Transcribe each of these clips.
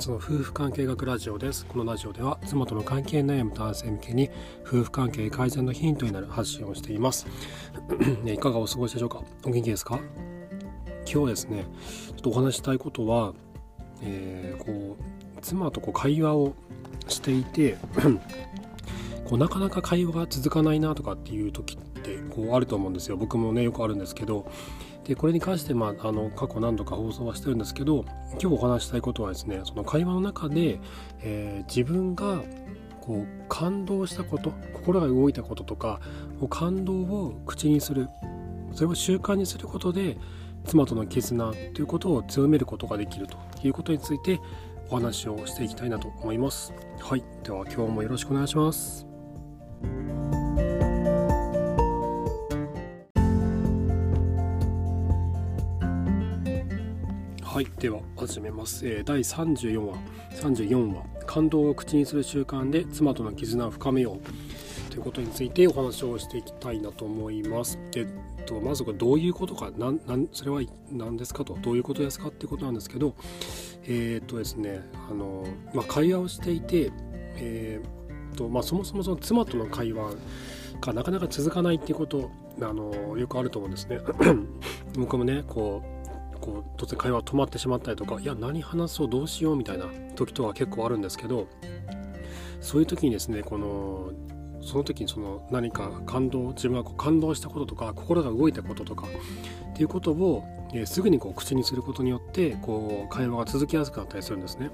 松の夫婦関係学ラジオです。このラジオでは妻との関係悩む男性向けに夫婦関係改善のヒントになる発信をしています。いかがお過ごしでしょうか？お元気ですか？今日ですねちょっとお話したいことは、えー、こう妻とこう会話をしていて こうなかなか会話が続かないなとかっていう時ってこうあると思うんですよ。僕もねよくあるんですけどでこれに関して、まあ、あの過去何度か放送はしてるんですけど今日お話したいことはですねその会話の中で、えー、自分がこう感動したこと心が動いたこととか感動を口にするそれを習慣にすることで妻との絆ということを強めることができるということについてお話をしていきたいなと思います。はい、では今日もよろしくお願いします。はい、では始めます。えー、第34話、34話、感動を口にする習慣で妻との絆を深めよう。ということについてお話をしていきたいなと思います。えっと、まずこれどういうことか、なそれは何ですか？と、どういうことですか？っていうことなんですけど、えー、っとですね、あの、まあ、会話をしていて、えー、とまあ、そもそもその妻との会話がなかなか続かないっていうことあのよくあると思うんですね。僕もねこうこう突然会話止まってしまったりとかいや何話そうどうしようみたいな時とか結構あるんですけどそういう時にですねこのその時にその何か感動自分がこう感動したこととか心が動いたこととかっていうことを、えー、すぐにこう口にすることによってこう会話が続きやすくなったりするんですね。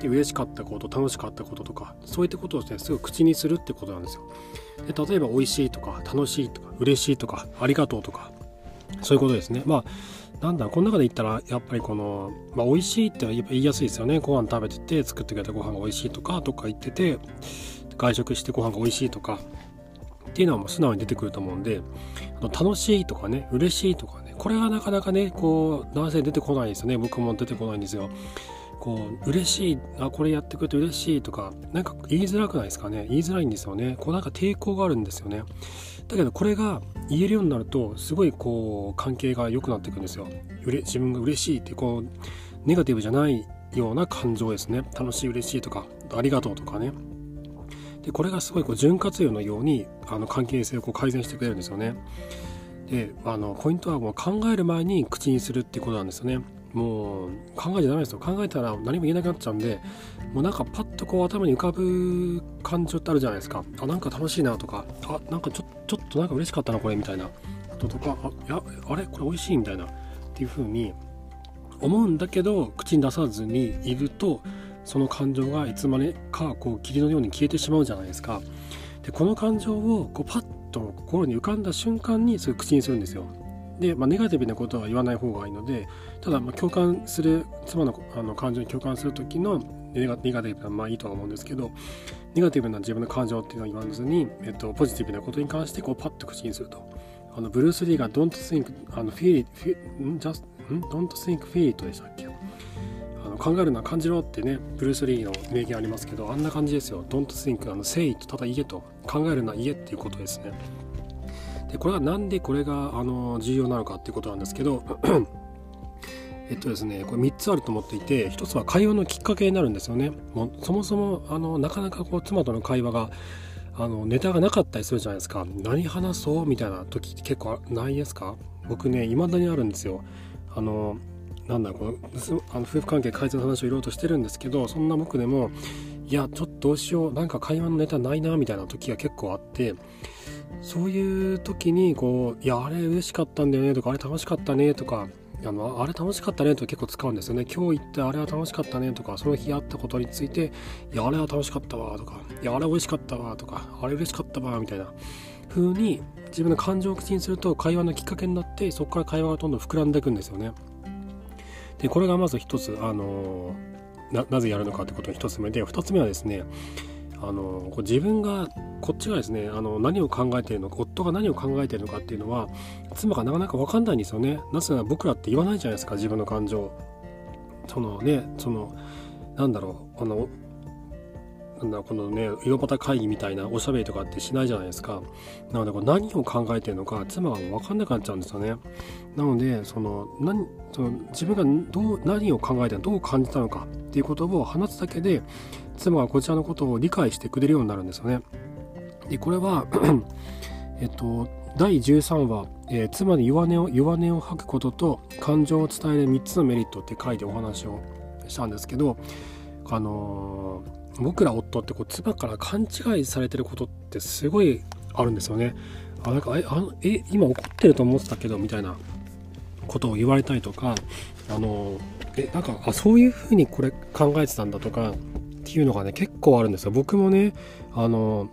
で嬉しかったこと楽しかったこととかそういったことをですねすぐ口にするってことなんですよ。で例えば美味しいとか楽しいとか嬉しいとかありがとうとかそういうことですね。まあなんだこの中で言ったらやっぱりこの、まあ、美味しいって言いやすいですよね。ご飯食べてて作ってくれたご飯が美味しいとかどっか行ってて外食してご飯が美味しいとかっていうのはもう素直に出てくると思うんで楽しいとかね嬉しいとかねこれがなかなかねこう男性出てこないですよね。僕も出てこないんですよ。こう嬉しいあこれやってくれて嬉しいとかなんか言いづらくないですかね。言いづらいんですよね。こうなんか抵抗があるんですよね。だけどこれが言えるようになるとすごいこう関係が良くなっていくんですよ。自分が嬉しいってこうネガティブじゃないような感情ですね。楽しい嬉しいとかありがとうとかね。でこれがすごいこう潤滑油のようにあの関係性をこう改善してくれるんですよね。であのポイントはもう考える前に口にするってことなんですよね。もう考えちゃダメですよ。考えたら何も言えなくなっちゃうんでもうなんかパッとこう頭に浮かぶ感情ってあるじゃないですか。あなんか楽しいなとかあなんかちょちょっとなんか嬉しかったなこれみたいな。こととかあいやあれ？これ美味しいみたいな。っていう風に思うんだけど口に出さずにいるとその感情がいつまでかこう霧のように消えてしまうじゃないですか。でこの感情をこうパッと心に浮かんだ瞬間にそれ口にするんですよ。で、まあ、ネガティブなことは言わない方がいいのでただま共感する妻のあの感情に共感する時のネガティブなまあいいとは思うんですけどネガティブな自分の感情っていうのは言わずに、えっと、ポジティブなことに関してこうパッと口にすると。あのブルース・リーが Don't think あの feel it, feel, just, Don't think feel it でしたっけ？あの考えるのは感じろってねブルース・リーの名言ありますけどあんな感じですよ。Don't think あの say it ただ言えと。考えるのは言えっていうことですね。でこれは何でこれがあの重要なのかっていうことなんですけど えっとですねこれ3つあると思っていて1つは会話のきっかけになるんですよね。もうそもそもあのなかなかこう妻との会話があのネタがなかったりするじゃないですか。何話そうみたいな時って結構ないですか？僕ね未だにあるんですよ。あのなんだろうあの夫婦関係改善の話をいろいろとしてるんですけどそんな僕でもいやちょっとどうしよう。なんか会話のネタないなみたいな時が結構あってそういう時にこう「いやあれ嬉しかったんだよね」とか「あれ楽しかったね」とかあのあれ楽しかったねと結構使うんですよね。今日行ってあれは楽しかったねとかその日あったことについていやあれは楽しかったわとかいやあれ美味しかったわとかあれ嬉しかったわみたいな風に自分の感情を口にすると会話のきっかけになってそこから会話がどんどん膨らんでいくんですよね。でこれがまず一つあのなぜやるのかってことの一つ目で二つ目はですねあのこ自分がこっちがですねあの何を考えているのか夫が何を考えているのかっていうのは妻がなかなか分かんないんですよね。なぜなら僕らって言わないじゃないですか自分の感情。そのねそのなんだろうあのなんだこのね井戸端会議みたいなおしゃべりとかってしないじゃないですか。なのでこれ何を考えてるのか妻が分かんなくなっちゃうんですよね。なのでその何その自分がどう何を考えてどう感じたのかっていうことを話すだけで妻がこちらのことを理解してくれるようになるんですよねでこれは えっと第13話、えー、妻に弱音を弱音を吐くことと感情を伝える3つのメリットって書いてお話をしたんですけどあのー、僕ら夫ってこう妻から勘違いされてることってすごいあるんですよね。あなんかえあのえ今怒ってると思ってたけどみたいなことを言われたりとかあのえなんかあそういうふうにこれ考えてたんだとかっていうのがね結構あるんですよ。僕もねあの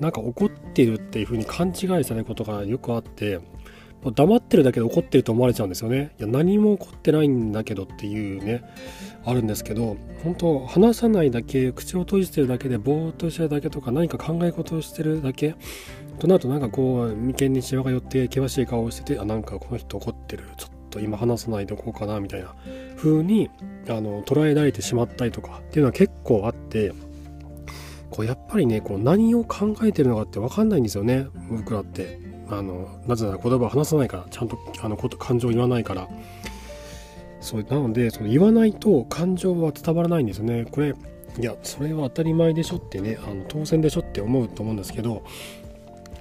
なんか怒ってるっていうふうに勘違いされることがよくあって黙ってるだけで怒ってると思われちゃうんですよね。いや何も起こってないんだけどっていうねあるんですけど本当話さないだけ口を閉じてるだけでぼーっとしてるだけとか何か考え事をしてるだけとなるとなんかこう眉間にしわが寄って険しい顔をしててあなんかこの人怒ってるちょっと今話さないでおこうかなみたいな風にあの捉えられてしまったりとかっていうのは結構あってこうやっぱりねこう何を考えてるのかって分かんないんですよね僕らって。あのなぜなら言葉を話さないからちゃんとあの感情を言わないから。そうなのでその言わないと感情は伝わらないんですよね。これいやそれは当たり前でしょってねあの当然でしょって思うと思うんですけど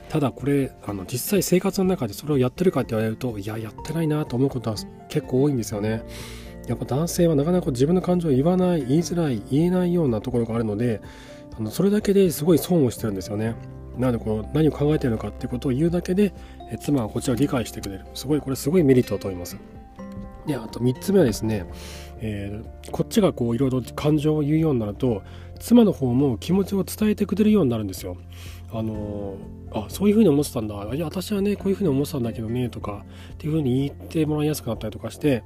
ただこれあの実際生活の中でそれをやってるかって言われるといややってないなと思うことは結構多いんですよね。やっぱ男性はなかなか自分の感情を言わない言いづらい言えないようなところがあるのであのそれだけですごい損をしてるんですよね。なのでこの何を考えてるのかっていうことを言うだけでえ妻はこちらを理解してくれる。すごいこれすごいメリットだと思います。であと3つ目はですね、えー、こっちがこういろいろ感情を言うようになると妻の方も気持ちを伝えてくれるようになるんですよ。あのあそういうふうに思ってたんだいや私はねこういうふうに思ってたんだけどねとかっていうふうに言ってもらいやすくなったりとかして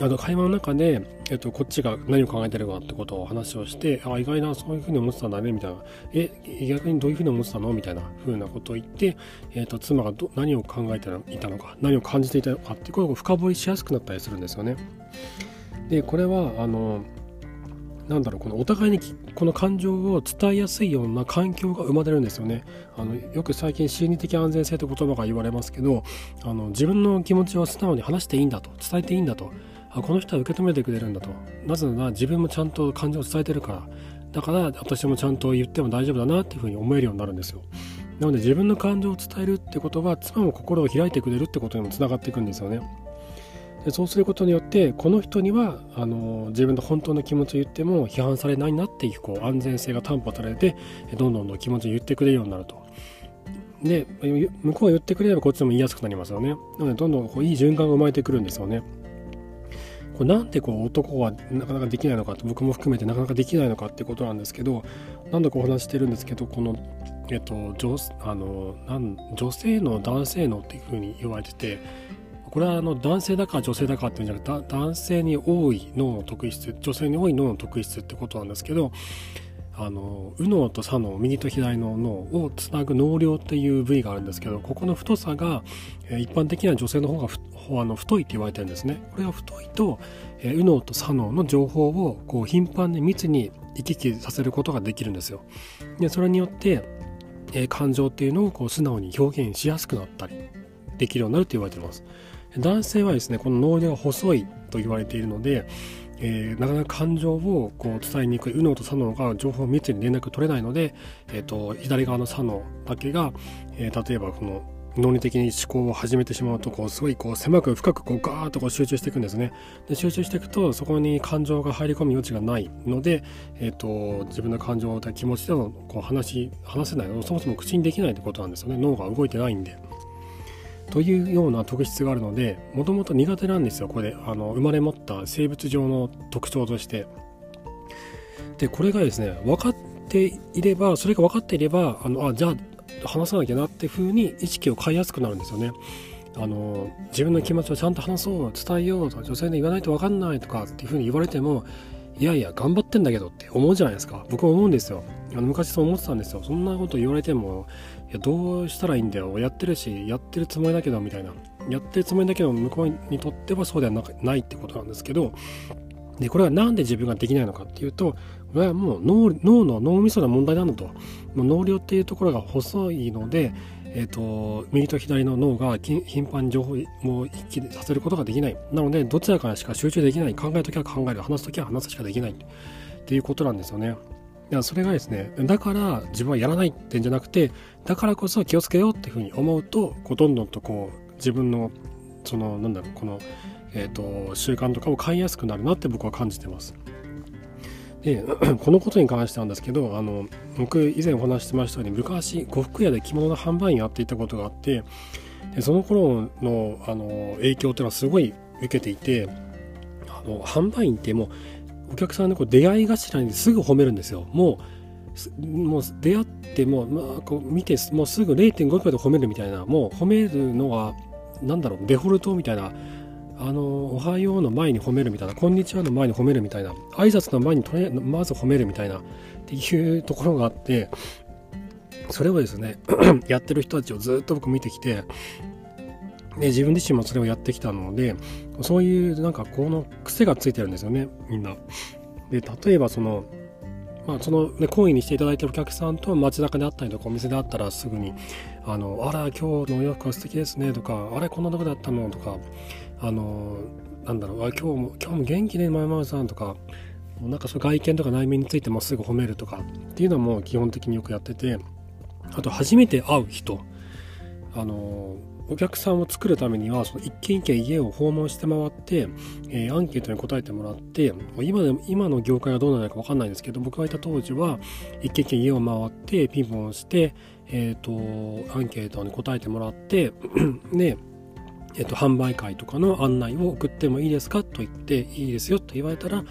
あの会話の中で、えっと、こっちが何を考えてるかってことを話をして、あ、意外な、そういうふうに思ってたんだね、みたいな。え、逆にどういうふうに思ってたの？みたいなふうなことを言って、えっと、妻がど何を考えていたのか、何を感じていたのかってことを深掘りしやすくなったりするんですよね。で、これは、あの、なんだろうこのお互いにこの感情を伝えやすいような環境が生まれるんですよね。あのよく最近心理的安全性という言葉が言われますけどあの自分の気持ちを素直に話していいんだと伝えていいんだと。あこの人は受け止めてくれるんだと。なぜなら自分もちゃんと感情を伝えてるから。だから私もちゃんと言っても大丈夫だなっていうふうに思えるようになるんですよ。なので自分の感情を伝えるってことは妻も心を開いてくれるってことにもつながっていくんですよね。でそうすることによってこの人にはあの自分の本当の気持ちを言っても批判されないなっていうこう安全性が担保されてどんどんどん気持ちを言ってくれるようになると。で向こうが言ってくれればこっちでも言いやすくなりますよね。なのでどんどんこういい循環が生まれてくるんですよね。これなんでこう男はなかなかできないのかと僕も含めてなかなかできないのかってことなんですけど何度かお話してるんですけどこのえっと女あのなん女性の男性のっていうふうに言われててこれはあの男性だか女性だかっていうんじゃなくて男性に多い脳の特質女性に多い脳の特質ってことなんですけどあの右脳と左脳右と左の脳をつなぐ脳梁っていう部位があるんですけどここの太さが一般的には女性の方があの太いって言われてるんですね。これが太いと右脳と左脳の情報をこう頻繁に密に行き来させることができるんですよ。でそれによって感情っていうのをこう素直に表現しやすくなったりできるようになると言われてます。男性はですねこの脳梁が細いと言われているのでえー、なかなか感情をこう伝えにくい右脳と左脳が情報を密に連絡取れないので、えーと、左側の左脳だけが、えー、例えばこの論理的に思考を始めてしまうとこうすごいこう狭く深くこうガーッとこう集中していくんですねで集中していくとそこに感情が入り込む余地がないので、えーと、自分の感情気持ちでのこう話話せないそもそも口にできないってことなんですよね脳が動いてないんで。というような特質があるのでもともと苦手なんですよこれあの生まれ持った生物上の特徴として。でこれがですね分かっていればそれが分かっていればあのあじゃあ話さなきゃなっていうふうに意識を変えやすくなるんですよね。あの自分の気持ちをちゃんと話そう伝えようと女性に言わないと分かんないとかっていうふうに言われてもいやいや頑張ってんだけどって思うじゃないですか。僕も思うんですよ。あの昔そう思ってたんですよ。そんなこと言われてもいやどうしたらいいんだよ。やってるしやってるつもりだけどみたいな。やってるつもりだけど向こうにとってはそうではないってことなんですけど。でこれは何で自分ができないのかっていうとこれはもう脳脳の脳みその問題なのと。もう脳量っていうところが細いので、えーと、右と左の脳が頻繁に情報を一気にさせることができないなのでどちらかしか集中できない考えるときは考える話すときは話すしかできないっていうことなんですよね。それがですねだから自分はやらないってんじゃなくてだからこそ気をつけようっていうふうに思うとこうどんどんとこう自分のそのなんだろうこの、えーと習慣とかを変えやすくなるなって僕は感じてます。で このことに関してなんですけどあの僕以前お話してましたように昔呉服屋で着物の販売員やっていたことがあってでその頃のあの影響っていうのはすごい受けていてあの販売員ってもうお客さんのこう出会い頭にすぐ褒めるんですよ。もうもう出会っても、まあ、こう見てもうすぐ0.5秒で褒めるみたいなもう褒めるのは何だろうデフォルトみたいなあのおはようの前に褒めるみたいなこんにちはの前に褒めるみたいな挨拶の前にとりあえずまず褒めるみたいなっていうところがあってそれをですね やってる人たちをずっと僕見てきてで自分自身もそれをやってきたのでそういうなんかこの癖がついてるんですよねみんな。で例えばそのまあ、その、ね、講義にしていただいてるお客さんと街中であったりとかお店であったらすぐに「あのあら今日のお洋服は素敵ですね」とか「あれこんなとこだったの?」とかあのなんだろう今日も今日も元気ねままさんとかなんかそ外見とか内面についてもすぐ褒めるとかっていうのも基本的によくやっててあと初めて会う人あのお客さんを作るためにはその一軒一軒家を訪問して回って、えー、アンケートに答えてもらって今でも今の業界がどうなるか分かんないんですけど僕がいた当時は一軒一軒家を回ってピンポンして、えーと、アンケートに答えてもらって でえっと、販売会とかの案内を送ってもいいですかと言っていいですよと言われたら、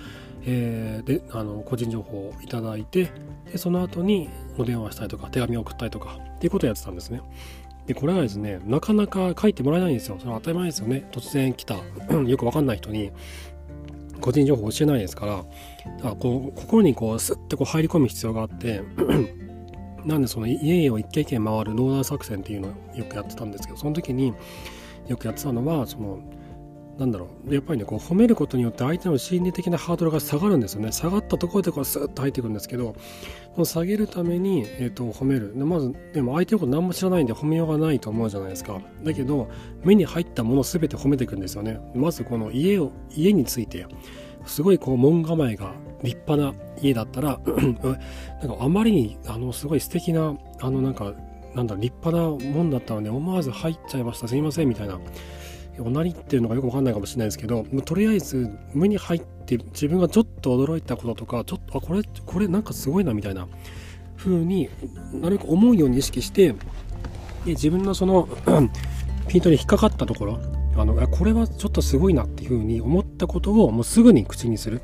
えー、であの個人情報をいただいてでその後にお電話したりとか手紙を送ったりとかっていうことをやってたんですね。でこれはですねなかなか書いてもらえないんですよ。それは当たり前ですよね。突然来た よくわかんない人に個人情報教えないですからだからこう心にこうスッてこう入り込む必要があって なんでその家々を一軒一軒回るノーダー作戦っていうのをよくやってたんですけどその時によくやってたのはそのなんだろうやっぱりねこう褒めることによって相手の心理的なハードルが下がるんですよね。下がったところでこうスーッと入っていくんですけどこの下げるために、えーと、褒める。でまずでも相手のこと何も知らないんで褒めようがないと思うじゃないですか。だけど目に入ったもの全て褒めていくんですよね。まずこの家を家についてすごいこう門構えが立派な家だったら なんかあまりにあのすごい素敵なあのなんかなんだ立派なもんだったので思わず入っちゃいました。すいませんみたいな。おなりっていうのがよくわかんないかもしれないですけどとりあえず目に入って自分がちょっと驚いたこととかちょっとあこれこれなんかすごいなみたいな。風になるべく思うように意識してで自分のその ピントに引っかかったところあのこれはちょっとすごいなっていう風に思ったことをもうすぐに口にする。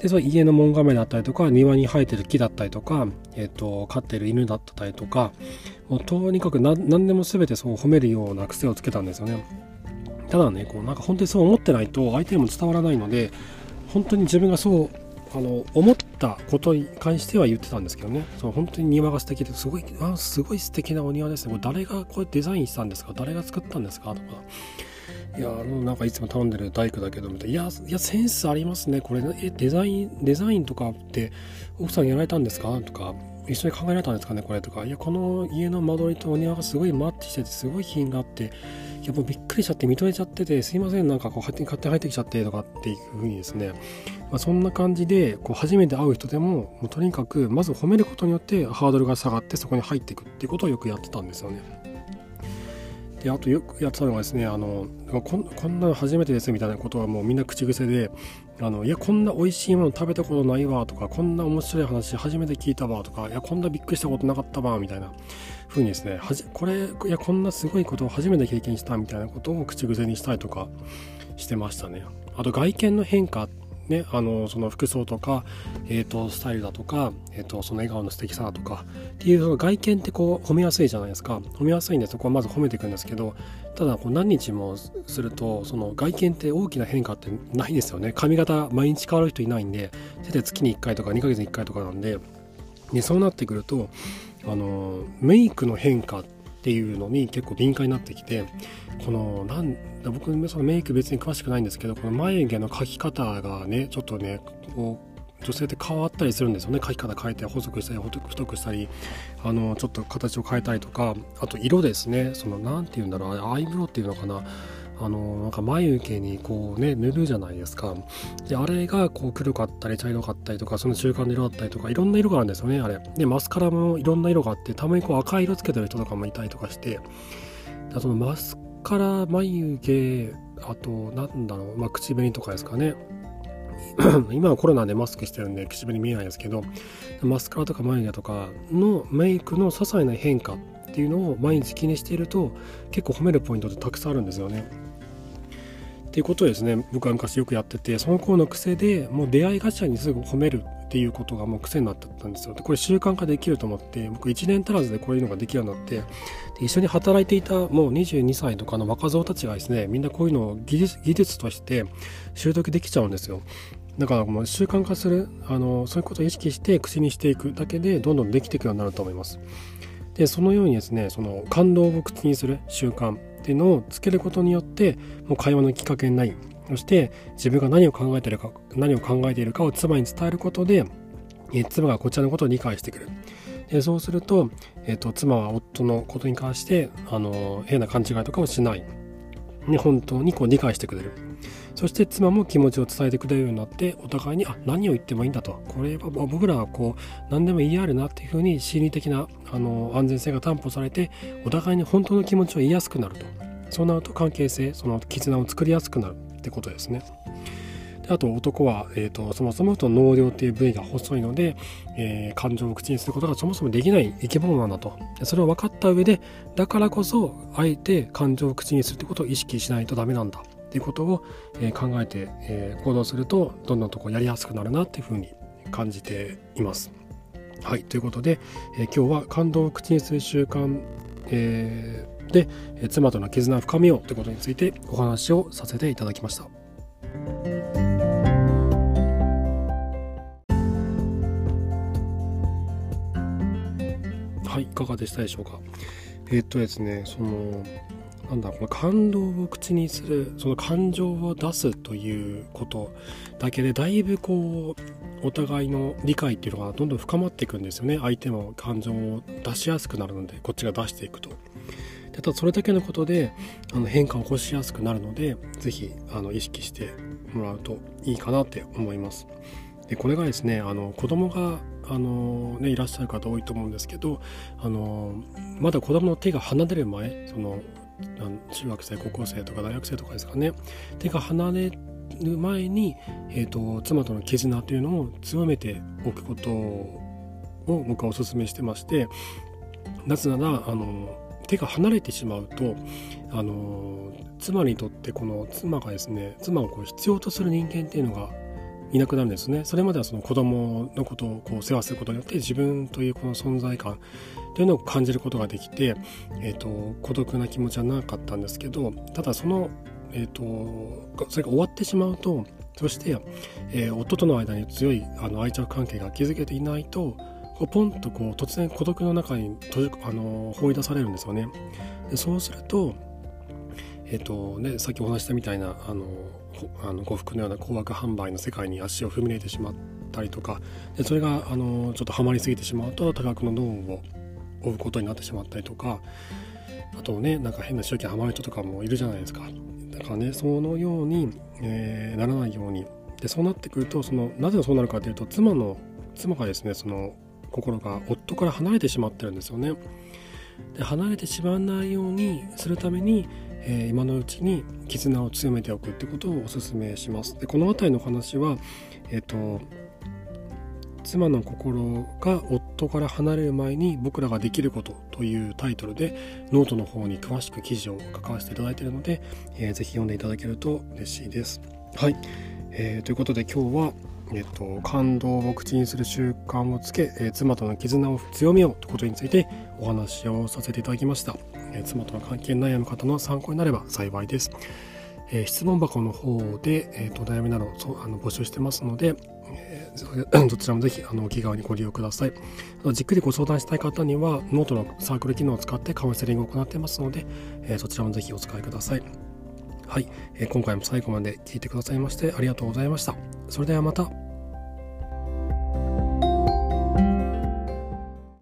でその家の門構えだったりとか庭に生えてる木だったりとか、えーと、飼ってる犬だったりとかもうとにかく何でも全てそう褒めるような癖をつけたんですよね。ただねこうなんか本当にそう思ってないと相手にも伝わらないので本当に自分がそうあの思ったことに関しては言ってたんですけどね。そう本当に庭が素敵ですごいあすごい素敵なお庭ですね。これ誰がこれデザインしたんですか？誰が作ったんですか？とか。いやあのなんかいつも頼んでる大工だけどみたいな。いやいやセンスありますね。これえデザインデザインとかって奥さんやられたんですか？とか一緒に考えられたんですかね？これとか。いやこの家の間取りとお庭がすごいマッチしててすごい品があっていやもうびっくりしちゃって認めちゃっててすいません。なんかこう勝手に勝手に入ってきちゃってとかっていう風にですね、まあ、そんな感じでこう初めて会う人でももうとにかくまず褒めることによってハードルが下がってそこに入っていくっていうことをよくやってたんですよね。であとよくやってたのがですねあのこんこんなの初めてですみたいなことはもうみんな口癖であのいやこんな美味しいもの食べたことないわとかこんな面白い話初めて聞いたわとかいやこんなびっくりしたことなかったわみたいな風にですねはじこれいやこんなすごいことを初めて経験したみたいなことを口癖にしたりとかしてましたね。あと外見の変化ね、あのその服装とか、えーと、スタイルだとか、えーと、その笑顔の素敵さだとかっていうその外見ってこう褒めやすいじゃないですか。褒めやすいんでそこはまず褒めていくんですけどただこう何日もするとその外見って大きな変化ってないですよね。髪型毎日変わる人いないんでせい月に1回とか2ヶ月に1回とかなんででそうなってくるとあのメイクの変化ってていうのに結構敏感になってきてこのなん僕そのメイク別に詳しくないんですけどこの眉毛の描き方がねちょっとねこう女性って変わったりするんですよね。描き方変えて細くしたり太くしたりあのちょっと形を変えたりとかあと色ですね。その何て言うんだろう。アイブロウっていうのかな。あのなんか眉毛にこうね塗るじゃないですか。であれがこう黒かったり茶色かったりとかその中間の色だったりとかいろんな色があるんですよねあれ。でマスカラもいろんな色があってたまにこう赤い色つけてる人とかもいたりとかして。そのマスカラ眉毛あとなんだろう、まあ、口紅とかですかね。今はコロナでマスクしてるんで口紅見えないですけどマスカラとか眉毛とかのメイクの些細な変化っていうのを毎日気にしていると結構褒めるポイントってたくさんあるんですよね。っていうことをですね僕は昔よくやっててその頃の癖でもう出会い頭にすぐ褒めるっていうことがもう癖になってたんですよ。でこれ習慣化できると思って僕1年足らずでこういうのができるようになって一緒に働いていたもう22歳とかの若造たちがですねみんなこういうのを技術技術として習得できちゃうんですよ。だからもう習慣化するあのそういうことを意識して口にしていくだけでどんどんできていくようになると思います。でそのようにですねその感動を口にする習慣っていうのをつけることによってもう会話のきっかけになりそして自分が何を考えているか何を考えているかを妻に伝えることで妻がこちらのことを理解してくる。でそうすると,、えーと、妻は夫のことに関してあの変な勘違いとかをしない、ね、本当にこう理解してくれる。そして妻も気持ちを伝えてくれるようになってお互いにあ何を言ってもいいんだと。これは僕らはこう何でも言い合えるなっていうふうに心理的なあの安全性が担保されてお互いに本当の気持ちを言いやすくなると。そうなると関係性その絆を作りやすくなるってことですね。あと男は、えーと、そもそもと脳量っていう部位が細いので、えー、感情を口にすることがそもそもできない生き物なんだとそれを分かった上でだからこそあえて感情を口にするってことを意識しないとダメなんだっていうことを、え考えて、え行動するとどんどんとこうやりやすくなるなっていうふうに感じています。はいということで、え今日は感動を口にする習慣、えー、で、え妻との絆を深めようということについてお話をさせていただきました。かがでしたでしょうか？えー、っとですね、そのなんだこの感動を口にするその感情を出すということだけでだいぶこうお互いの理解っていうのがどんどん深まっていくんですよね相手も感情を出しやすくなるのでこっちが出していくと。でただそれだけのことであの変化を起こしやすくなるので是非あの意識してもらうといいかなって思います。でこれがですねあの子供があのね、いらっしゃる方多いと思うんですけどあのまだ子供の手が離れる前その中学生高校生とか大学生とかですかね手が離れる前に、えーと、妻との絆というのを強めておくことを僕はお勧めしてましてなぜならあの手が離れてしまうとあの妻にとってこの妻がですね妻をこう必要とする人間っていうのがいなくなるんですねそれまではその子供のことをこう世話することによって自分というこの存在感というのを感じることができて、えーと、孤独な気持ちはなかったんですけどただその、えーと、それが終わってしまうとそして、えー、夫との間に強いあの愛着関係が築けていないとこうポンとこう突然孤独の中に閉じあの放り出されるんですよね。でそうするとえーとね、さっきお話したみたいなあのあの呉服のような高額販売の世界に足を踏み入れてしまったりとかでそれがあのちょっとハマりすぎてしまうと多額のローンを負うことになってしまったりとかあとねなんか変な周期にはまる人とかもいるじゃないですか。だからねそのように、えー、ならないように。でそうなってくるとそのなぜそうなるかというと妻の妻がですねその心が夫から離れてしまってるんですよね。で離れてしまわないようにするためにえー、今のうちに絆を強めておくってことをお勧めします。でこの辺りの話は、えーと、妻の心が夫から離れる前に僕らができることというタイトルでノートの方に詳しく記事を書かせていただいているので、えー、ぜひ読んでいただけると嬉しいです。はい、えー、ということで今日はえっと、感動を口にする習慣をつけ、えー、妻との絆を強めようということについてお話をさせていただきました。え、妻との関係に悩む方の参考になれば幸いです。え、質問箱の方で、えーと、悩みなどそあの募集してますので、えー、ど ちらもぜひあのお気軽にご利用ください。じっくりご相談したい方にはノートのサークル機能を使ってカウンセリングを行ってますので、えー、そちらもぜひお使いください。はい、えー、今回も最後まで聞いてくださいましてありがとうございました。それではまた。